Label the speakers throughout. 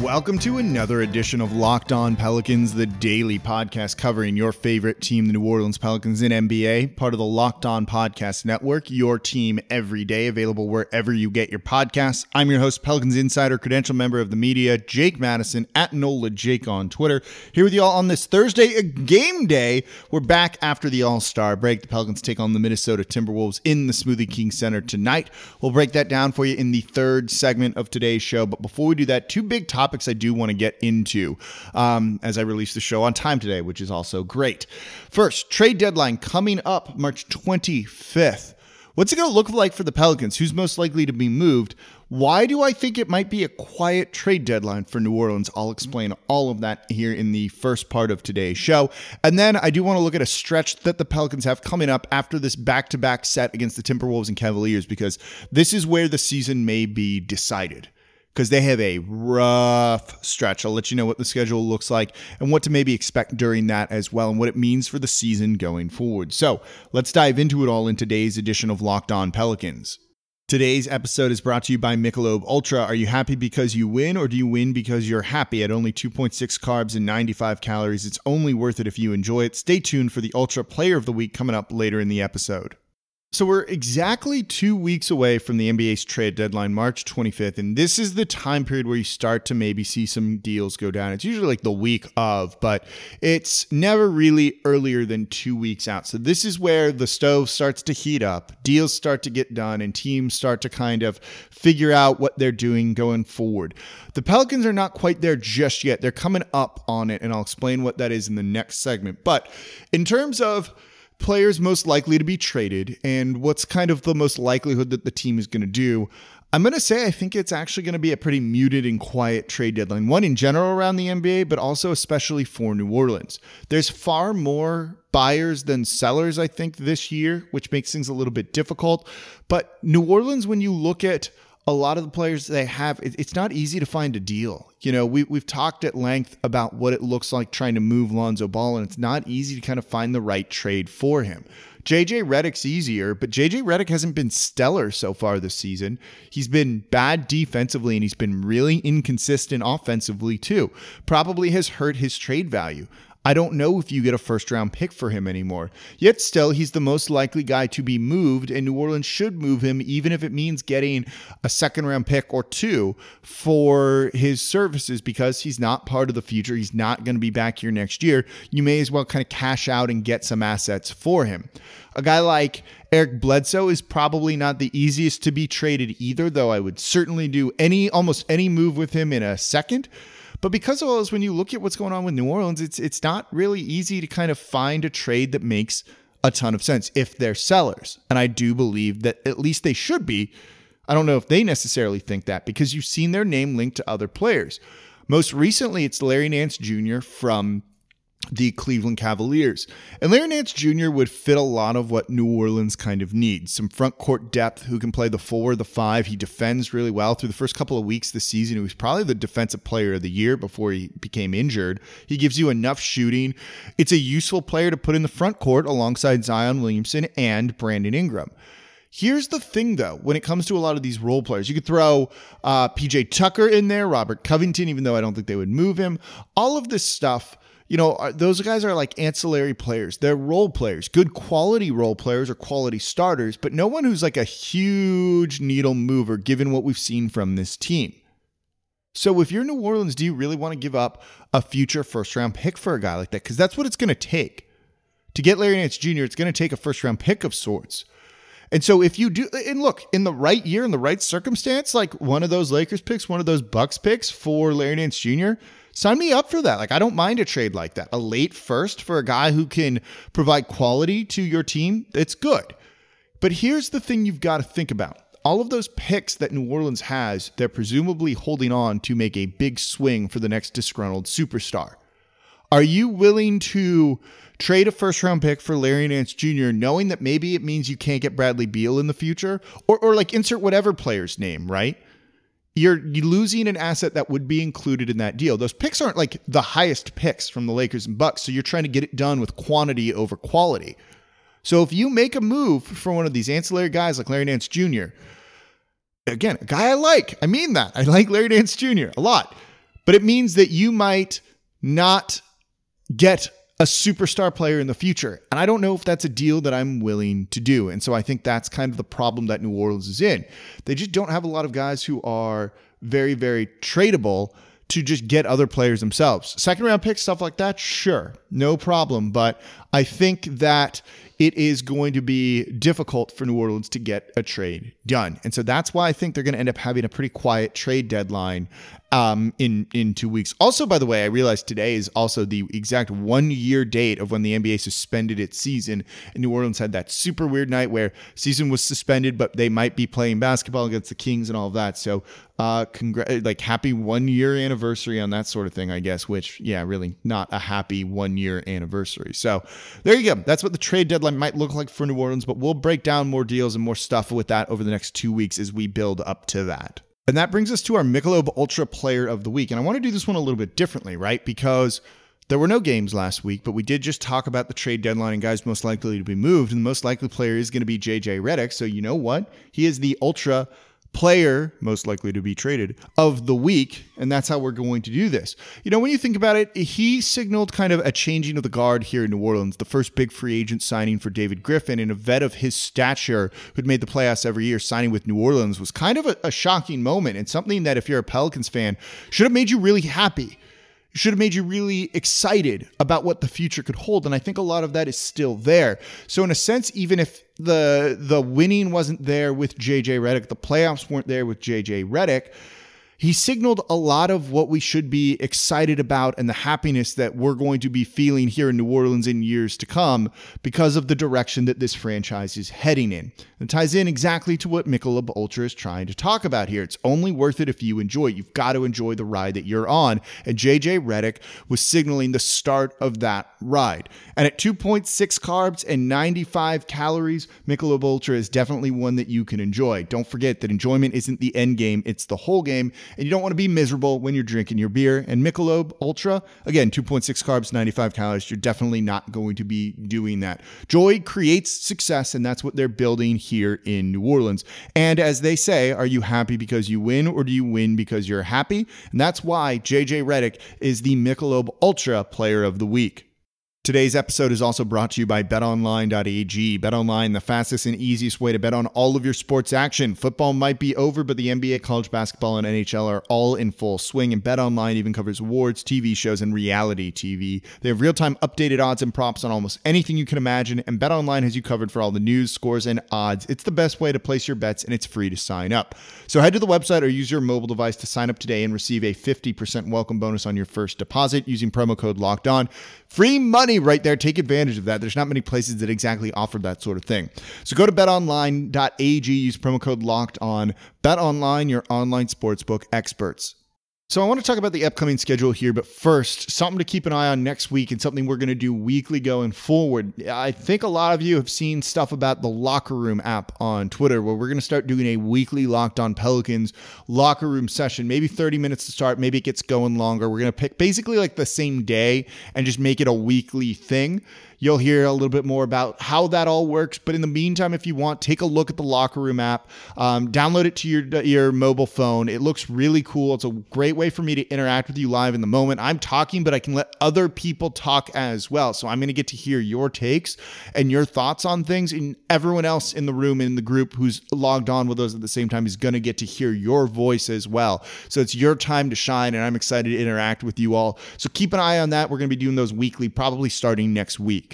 Speaker 1: Welcome to another edition of Locked On Pelicans, the daily podcast covering your favorite team, the New Orleans Pelicans in NBA, part of the Locked On Podcast Network, your team every day, available wherever you get your podcasts. I'm your host, Pelicans Insider, credential member of the media, Jake Madison, at NOLA Jake on Twitter. Here with you all on this Thursday, a game day. We're back after the All Star break. The Pelicans take on the Minnesota Timberwolves in the Smoothie King Center tonight. We'll break that down for you in the third segment of today's show. But before we do that, two big topics topics I do want to get into um, as I release the show on time today, which is also great. First, trade deadline coming up March 25th. What's it going to look like for the Pelicans? Who's most likely to be moved? Why do I think it might be a quiet trade deadline for New Orleans? I'll explain all of that here in the first part of today's show. And then I do want to look at a stretch that the Pelicans have coming up after this back to back set against the Timberwolves and Cavaliers, because this is where the season may be decided because they have a rough stretch. I'll let you know what the schedule looks like and what to maybe expect during that as well and what it means for the season going forward. So let's dive into it all in today's edition of Locked On Pelicans. Today's episode is brought to you by Michelob Ultra. Are you happy because you win, or do you win because you're happy? At only 2.6 carbs and 95 calories, it's only worth it if you enjoy it. Stay tuned for the Ultra Player of the Week coming up later in the episode. So we're exactly two weeks away from the NBA's trade deadline, March 25th, and this is the time period where you start to maybe see some deals go down. It's usually like the week of, but it's never really earlier than two weeks out. So this is where the stove starts to heat up, deals start to get done, and teams start to kind of figure out what they're doing going forward. The Pelicans are not quite there just yet. They're coming up on it, and I'll explain what that is in the next segment. But in terms of players most likely to be traded and what's kind of the most likelihood that the team is going to do, I'm going to say I think it's actually going to be a pretty muted and quiet trade deadline. One in general around the NBA, but also especially for New Orleans. There's far more buyers than sellers, I think, this year, which makes things a little bit difficult. But New Orleans, when you look at a lot of the players they have, it's not easy to find a deal. You know, we, we've talked at length about what it looks like trying to move Lonzo Ball, and it's not easy to kind of find the right trade for him. JJ Redick's easier, but JJ Redick hasn't been stellar so far this season. He's been bad defensively and he's been really inconsistent offensively too. Probably has hurt his trade value. I don't know if you get a first round pick for him anymore. Yet still, he's the most likely guy to be moved, and New Orleans should move him, even if it means getting a second round pick or two for his services because he's not part of the future. He's not going to be back here next year. You may as well kind of cash out and get some assets for him. A guy like Eric Bledsoe is probably not the easiest to be traded either, though I would certainly do any almost any move with him in a second. But because of all this, when you look at what's going on with New Orleans, it's it's not really easy to kind of find a trade that makes a ton of sense if they're sellers. And I do believe that at least they should be. I don't know if they necessarily think that because you've seen their name linked to other players. Most recently, it's Larry Nance Jr. from the Cleveland Cavaliers. And Larry Nance Jr. would fit a lot of what New Orleans kind of needs. Some front court depth who can play the four, the five. He defends really well. Through the first couple of weeks this season, he was probably the defensive player of the year before he became injured. He gives you enough shooting. It's a useful player to put in the front court alongside Zion Williamson and Brandon Ingram. Here's the thing, though, when it comes to a lot of these role players, you could throw uh, PJ Tucker in there, Robert Covington, even though I don't think they would move him. All of this stuff you know, those guys are like ancillary players. They're role players, good quality role players or quality starters, but no one who's like a huge needle mover given what we've seen from this team. So if you're New Orleans, do you really want to give up a future first round pick for a guy like that? Because that's what it's going to take. To get Larry Nance Jr., it's going to take a first round pick of sorts. And so if you do, and look, in the right year, in the right circumstance, like one of those Lakers picks, one of those Bucks picks for Larry Nance Jr., sign me up for that. Like, I don't mind a trade like that. A late first for a guy who can provide quality to your team, it's good. But here's the thing you've got to think about. All of those picks that New Orleans has, they're presumably holding on to make a big swing for the next disgruntled superstar. Are you willing to trade a first round pick for Larry Nance Jr., knowing that maybe it means you can't get Bradley Beal in the future? Or, or like insert whatever player's name, right? You're, losing an asset that would be included in that deal. Those picks aren't like the highest picks from the Lakers and Bucks, so you're trying to get it done with quantity over quality. So if you make a move for one of these ancillary guys like Larry Nance Jr., again, a guy I like, I mean that. I like Larry Nance Jr. a lot, but it means that you might not get a superstar player in the future. And I don't know if that's a deal that I'm willing to do. And so I think that's kind of the problem that New Orleans is in. They just don't have a lot of guys who are very, very tradable to just get other players themselves. Second round picks, stuff like that, sure, no problem. But I think that it is going to be difficult for New Orleans to get a trade done. And so that's why I think they're going to end up having a pretty quiet trade deadline um, in in two weeks. Also, by the way, I realized today is also the exact one year date of when the NBA suspended its season. And New Orleans had that super weird night where season was suspended, but they might be playing basketball against the Kings and all of that. So, uh, congr- like happy one year anniversary on that sort of thing, I guess. Which, yeah, really not a happy one year anniversary. So, there you go. That's what the trade deadline might look like for New Orleans. But we'll break down more deals and more stuff with that over the next two weeks as we build up to that. And that brings us to our Michelob Ultra Player of the Week. And I want to do this one a little bit differently, right? Because there were no games last week, but we did just talk about the trade deadline and guys most likely to be moved. And the most likely player is going to be JJ Redick. So you know what? He is the Ultra player most likely to be traded of the week and that's how we're going to do this. You know when you think about it he signaled kind of a changing of the guard here in new orleans the first big free agent signing for david griffin and a vet of his stature who'd made the playoffs every year signing with new orleans was kind of a, a shocking moment and something that if you're a pelicans fan should have made you really happy should have made you really excited about what the future could hold and i think a lot of that is still there. So in a sense even if the the winning wasn't there with JJ Redick, the playoffs weren't there with JJ Redick, he signaled a lot of what we should be excited about and the happiness that we're going to be feeling here in New Orleans in years to come because of the direction that this franchise is heading in. It ties in exactly to what Michelob Ultra is trying to talk about here. It's only worth it if you enjoy it. You've got to enjoy the ride that you're on. And JJ Redick was signaling the start of that ride. And at 2.6 carbs and 95 calories, Michelob Ultra is definitely one that you can enjoy. Don't forget that enjoyment isn't the end game, it's the whole game and you don't want to be miserable when you're drinking your beer. And Michelob Ultra, again, 2.6 carbs, 95 calories. You're definitely not going to be doing that. Joy creates success, and that's what they're building here in New Orleans. And as they say, are you happy because you win, or do you win because you're happy? And that's why JJ Redick is the Michelob Ultra Player of the Week. Today's episode is also brought to you by betonline.ag. Betonline, the fastest and easiest way to bet on all of your sports action. Football might be over, but the NBA, college basketball, and NHL are all in full swing, and betonline even covers awards, TV shows, and reality TV. They have real-time updated odds and props on almost anything you can imagine, and betonline has you covered for all the news, scores, and odds. It's the best way to place your bets, and it's free to sign up. So head to the website or use your mobile device to sign up today and receive a 50% welcome bonus on your first deposit using promo code LOCKED ON. Free money right there. Take advantage of that. There's not many places that exactly offer that sort of thing. So go to betonline.ag, use promo code locked on. Bet online, your online sportsbook experts. So I want to talk about the upcoming schedule here, but first, something to keep an eye on next week and something we're going to do weekly going forward. I think a lot of you have seen stuff about the Locker Room app on Twitter where we're going to start doing a weekly Locked On Pelicans locker room session, maybe 30 minutes to start, maybe it gets going longer. We're going to pick basically like the same day and just make it a weekly thing. You'll hear a little bit more about how that all works. But in the meantime, if you want, take a look at the Locker Room app. Um, download it to your your mobile phone. It looks really cool. It's a great way for me to interact with you live in the moment. I'm talking, but I can let other people talk as well. So I'm going to get to hear your takes and your thoughts on things, and everyone else in the room in the group who's logged on with us at the same time is going to get to hear your voice as well. So it's your time to shine, and I'm excited to interact with you all. So keep an eye on that. We're going to be doing those weekly, probably starting next week.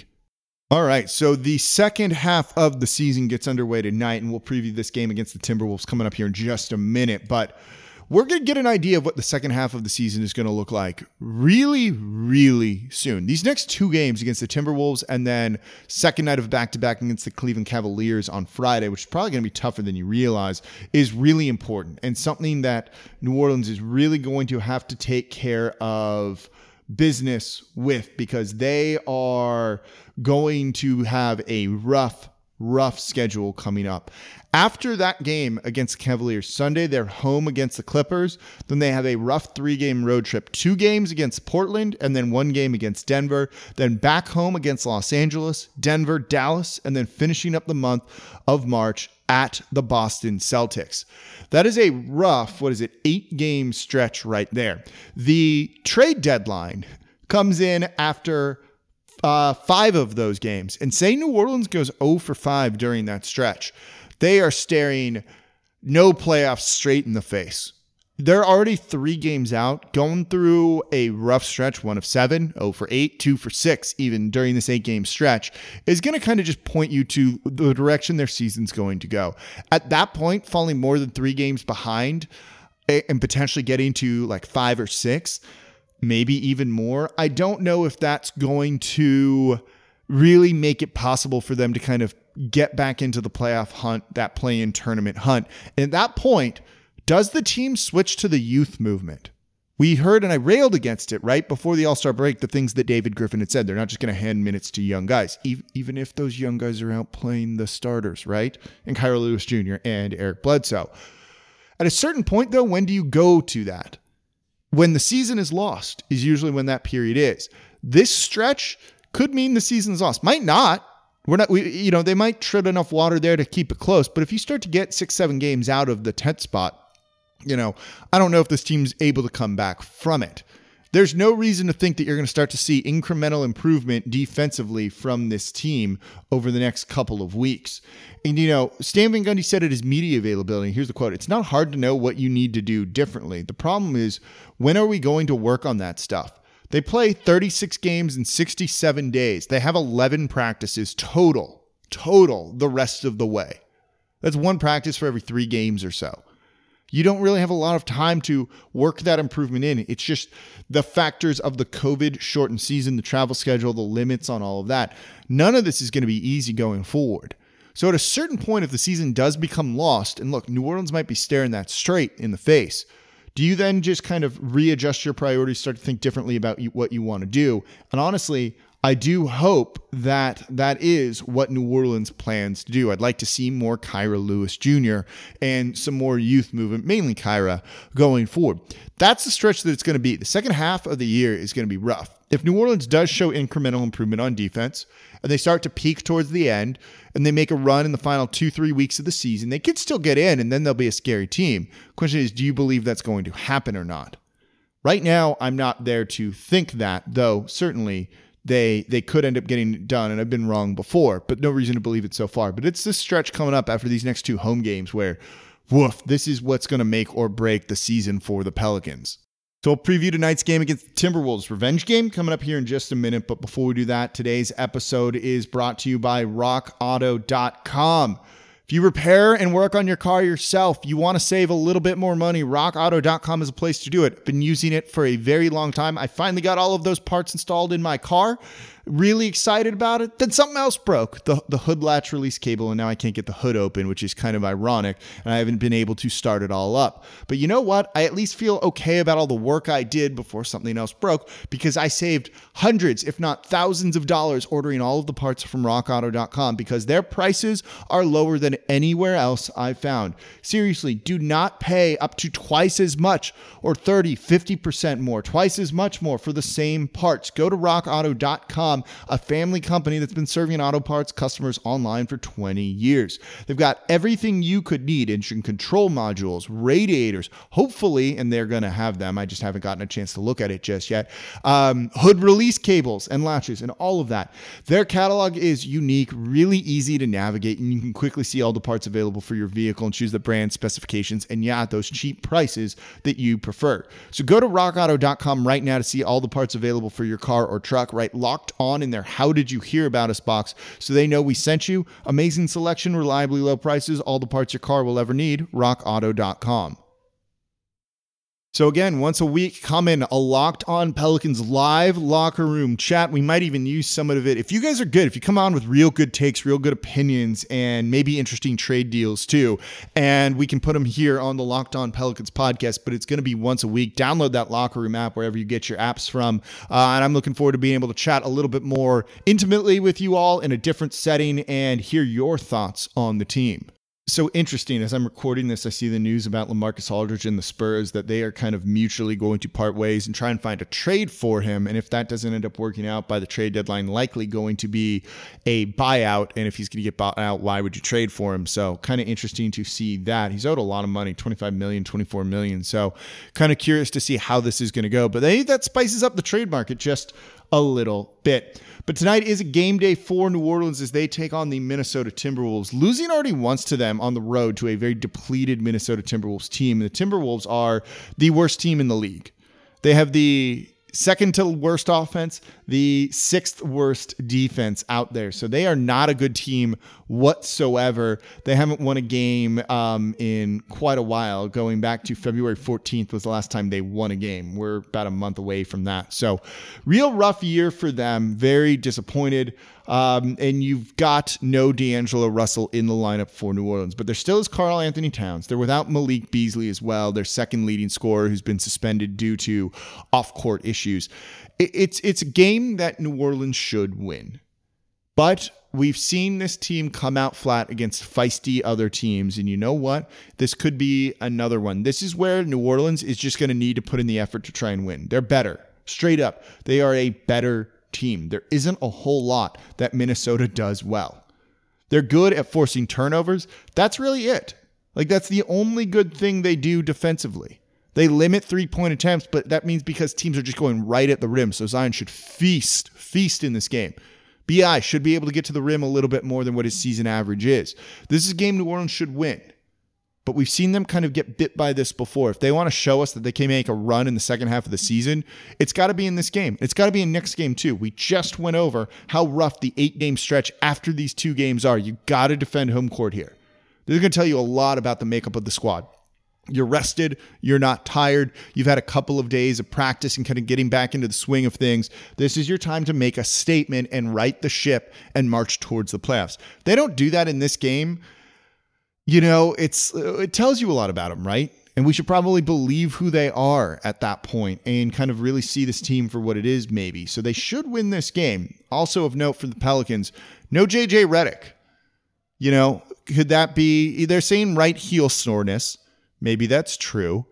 Speaker 1: All right, so the second half of the season gets underway tonight, and we'll preview this game against the Timberwolves coming up here in just a minute. But we're going to get an idea of what the second half of the season is going to look like really, really soon. These next two games against the Timberwolves and then second night of back to back against the Cleveland Cavaliers on Friday, which is probably going to be tougher than you realize, is really important and something that New Orleans is really going to have to take care of business with because they are going to have a rough rough schedule coming up. After that game against Cavaliers Sunday, they're home against the Clippers. Then they have a rough three game road trip two games against Portland, and then one game against Denver. Then back home against Los Angeles, Denver, Dallas, and then finishing up the month of March at the Boston Celtics. That is a rough, what is it, eight game stretch right there. The trade deadline comes in after uh, five of those games. And say New Orleans goes 0 for 5 during that stretch, they are staring no playoffs straight in the face. They're already three games out, going through a rough stretch, one of seven, 0 for 8, 2 for 6, even during this eight game stretch, is going to kind of just point you to the direction their season's going to go. At that point, falling more than three games behind and potentially getting to like five or six, maybe even more. I don't know if that's going to really make it possible for them to kind of get back into the playoff hunt, that play in tournament hunt. And at that point, does the team switch to the youth movement? We heard and I railed against it right before the All Star break. The things that David Griffin had said, they're not just going to hand minutes to young guys, even if those young guys are out playing the starters, right? And Kira Lewis Jr. and Eric Bledsoe. At a certain point, though, when do you go to that? When the season is lost is usually when that period is. This stretch could mean the season's lost. Might not. We're not, we, you know, they might tread enough water there to keep it close. But if you start to get six, seven games out of the 10th spot, you know, I don't know if this team's able to come back from it. There's no reason to think that you're going to start to see incremental improvement defensively from this team over the next couple of weeks. And, you know, Stan Van Gundy said at his media availability, here's the quote It's not hard to know what you need to do differently. The problem is, when are we going to work on that stuff? They play 36 games in 67 days. They have 11 practices total, total the rest of the way. That's one practice for every three games or so you don't really have a lot of time to work that improvement in. It's just the factors of the COVID shortened season, the travel schedule, the limits on all of that. None of this is going to be easy going forward. So at a certain point, if the season does become lost, and look, New Orleans might be staring that straight in the face. Do you then just kind of readjust your priorities, start to think differently about what you want to do? And honestly, I do hope that that is what New Orleans plans to do. I'd like to see more Kira Lewis Jr. and some more youth movement, mainly Kira, going forward. That's the stretch that it's going to be. The second half of the year is going to be rough. If New Orleans does show incremental improvement on defense and they start to peak towards the end and they make a run in the final two, three weeks of the season, they could still get in and then they'll be a scary team. Question is, do you believe that's going to happen or not? Right now, I'm not there to think that, though certainly they they could end up getting done. And I've been wrong before, but no reason to believe it so far. But it's this stretch coming up after these next two home games where, woof, this is what's going to make or break the season for the Pelicans. So we'll preview tonight's game against the Timberwolves revenge game coming up here in just a minute. But before we do that, today's episode is brought to you by rockauto.com. If you repair and work on your car yourself, you want to save a little bit more money, rockauto.com is a place to do it. Been using it for a very long time. I finally got all of those parts installed in my car really excited about it. Then something else broke the, the hood latch release cable, and now I can't get the hood open, which is kind of ironic. And I haven't been able to start it all up. But you know what? I at least feel okay about all the work I did before something else broke because I saved hundreds, if not thousands of dollars ordering all of the parts from rockauto.com because their prices are lower than anywhere else I've found. Seriously, do not pay up to twice as much or 30, 50% more, twice as much more for the same parts. Go to rockauto.com a family company that's been serving auto parts customers online for 20 years. They've got everything you could need engine control modules, radiators, hopefully, and they're going to have them. I just haven't gotten a chance to look at it just yet. Um, hood release cables and latches and all of that. Their catalog is unique, really easy to navigate, and you can quickly see all the parts available for your vehicle and choose the brand specifications and, yeah, those cheap prices that you prefer. So go to rockauto.com right now to see all the parts available for your car or truck, right? Locked on in their How Did You Hear About Us box so they know we sent you. Amazing selection, reliably low prices, all the parts your car will ever need. RockAuto.com. So, again, once a week, come in a locked on Pelicans live locker room chat. We might even use some of it. If you guys are good, if you come on with real good takes, real good opinions, and maybe interesting trade deals too, and we can put them here on the Locked On Pelicans podcast, but it's going to be once a week. Download that locker room app wherever you get your apps from. Uh, and I'm looking forward to being able to chat a little bit more intimately with you all in a different setting and hear your thoughts on the team so interesting as I'm recording this, I see the news about Lamarcus Aldridge and the Spurs that they are kind of mutually going to part ways and try and find a trade for him. And if that doesn't end up working out by the trade deadline, likely going to be a buyout. And if he's going to get bought out, why would you trade for him? So kind of interesting to see that. He's owed a lot of money, 25 million, 24 million. So kind of curious to see how this is going to go. But that spices up the trade market just a little bit. But tonight is a game day for New Orleans as they take on the Minnesota Timberwolves, losing already once to them on the road to a very depleted Minnesota Timberwolves team. The Timberwolves are the worst team in the league. They have the second to worst offense, the sixth worst defense out there. So they are not a good team whatsoever. They haven't won a game um, in quite a while. Going back to February 14th was the last time they won a game. We're about a month away from that. So, real rough year for them. Very disappointed. Um, and you've got no D'Angelo Russell in the lineup for New Orleans, but there still is Karl-Anthony Towns. They're without Malik Beasley as well, their second leading scorer who's been suspended due to off court issues. It's, it's a game that New Orleans should win. But we've seen this team come out flat against feisty other teams. And you know what? This could be another one. This is where New Orleans is just going to need to put in the effort to try and win. They're better. Straight up. They are a better team. There isn't a whole lot that Minnesota does well. They're good at forcing turnovers. That's really it. Like, that's the only good thing they do defensively. They limit three point attempts, but that means because teams are just going right at the rim. So Zion should feast, feast in this game. BI should be able to get to the rim a little bit more than what his season average is. This is a game New Orleans should win. But we've seen them kind of get bit by this before. If they want to show us that they can make a run in the second half of the season, it's got to be in this game. It's got to be in next game, too. We just went over how rough the eight game stretch after these two games are. You got to defend home court here. This is going to tell you a lot about the makeup of the squad. You're rested, you're not tired, you've had a couple of days of practice and kind of getting back into the swing of things. This is your time to make a statement and right the ship and march towards the playoffs. They don't do that in this game you know, it's uh, it tells you a lot about them, right? And we should probably believe who they are at that point and kind of really see this team for what it is, maybe. So they should win this game. Also, of note for the Pelicans, no JJ Redick. You know, could that be they're saying right heel soreness? Maybe that's true.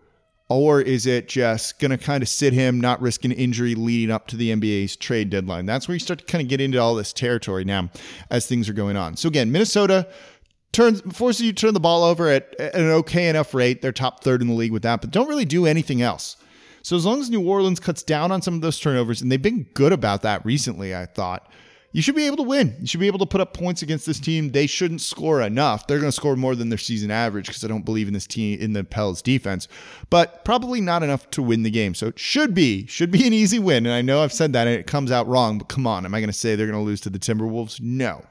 Speaker 1: Or is it just going to kind of sit him, not risk an injury leading up to the NBA's trade deadline? That's where you start to kind of get into all this territory now as things are going on. So, again, Minnesota turns forces you to turn the ball over at, at an okay enough rate. They're top third in the league with that, but don't really do anything else. So as long as New Orleans cuts down on some of those turnovers, and they've been good about that recently, I thought you should be able to win. You should be able to put up points against this team. They shouldn't score enough. They're going to score more than their season average because I don't believe in this team in the Pels defense, but probably not enough to win the game. So it should be should be an easy win. And I know I've said that and it comes out wrong, but come on, am I going to say they're going to lose to the Timberwolves? No.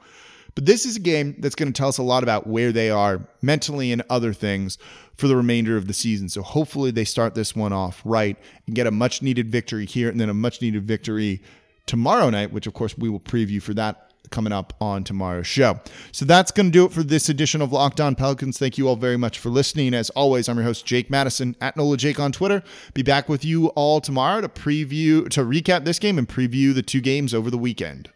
Speaker 1: But this is a game that's going to tell us a lot about where they are mentally and other things for the remainder of the season. So hopefully they start this one off right and get a much needed victory here and then a much needed victory tomorrow night, which of course we will preview for that coming up on tomorrow's show. So that's going to do it for this edition of Locked On Pelicans. Thank you all very much for listening. As always, I'm your host Jake Madison at Nola Jake on Twitter. Be back with you all tomorrow to preview to recap this game and preview the two games over the weekend.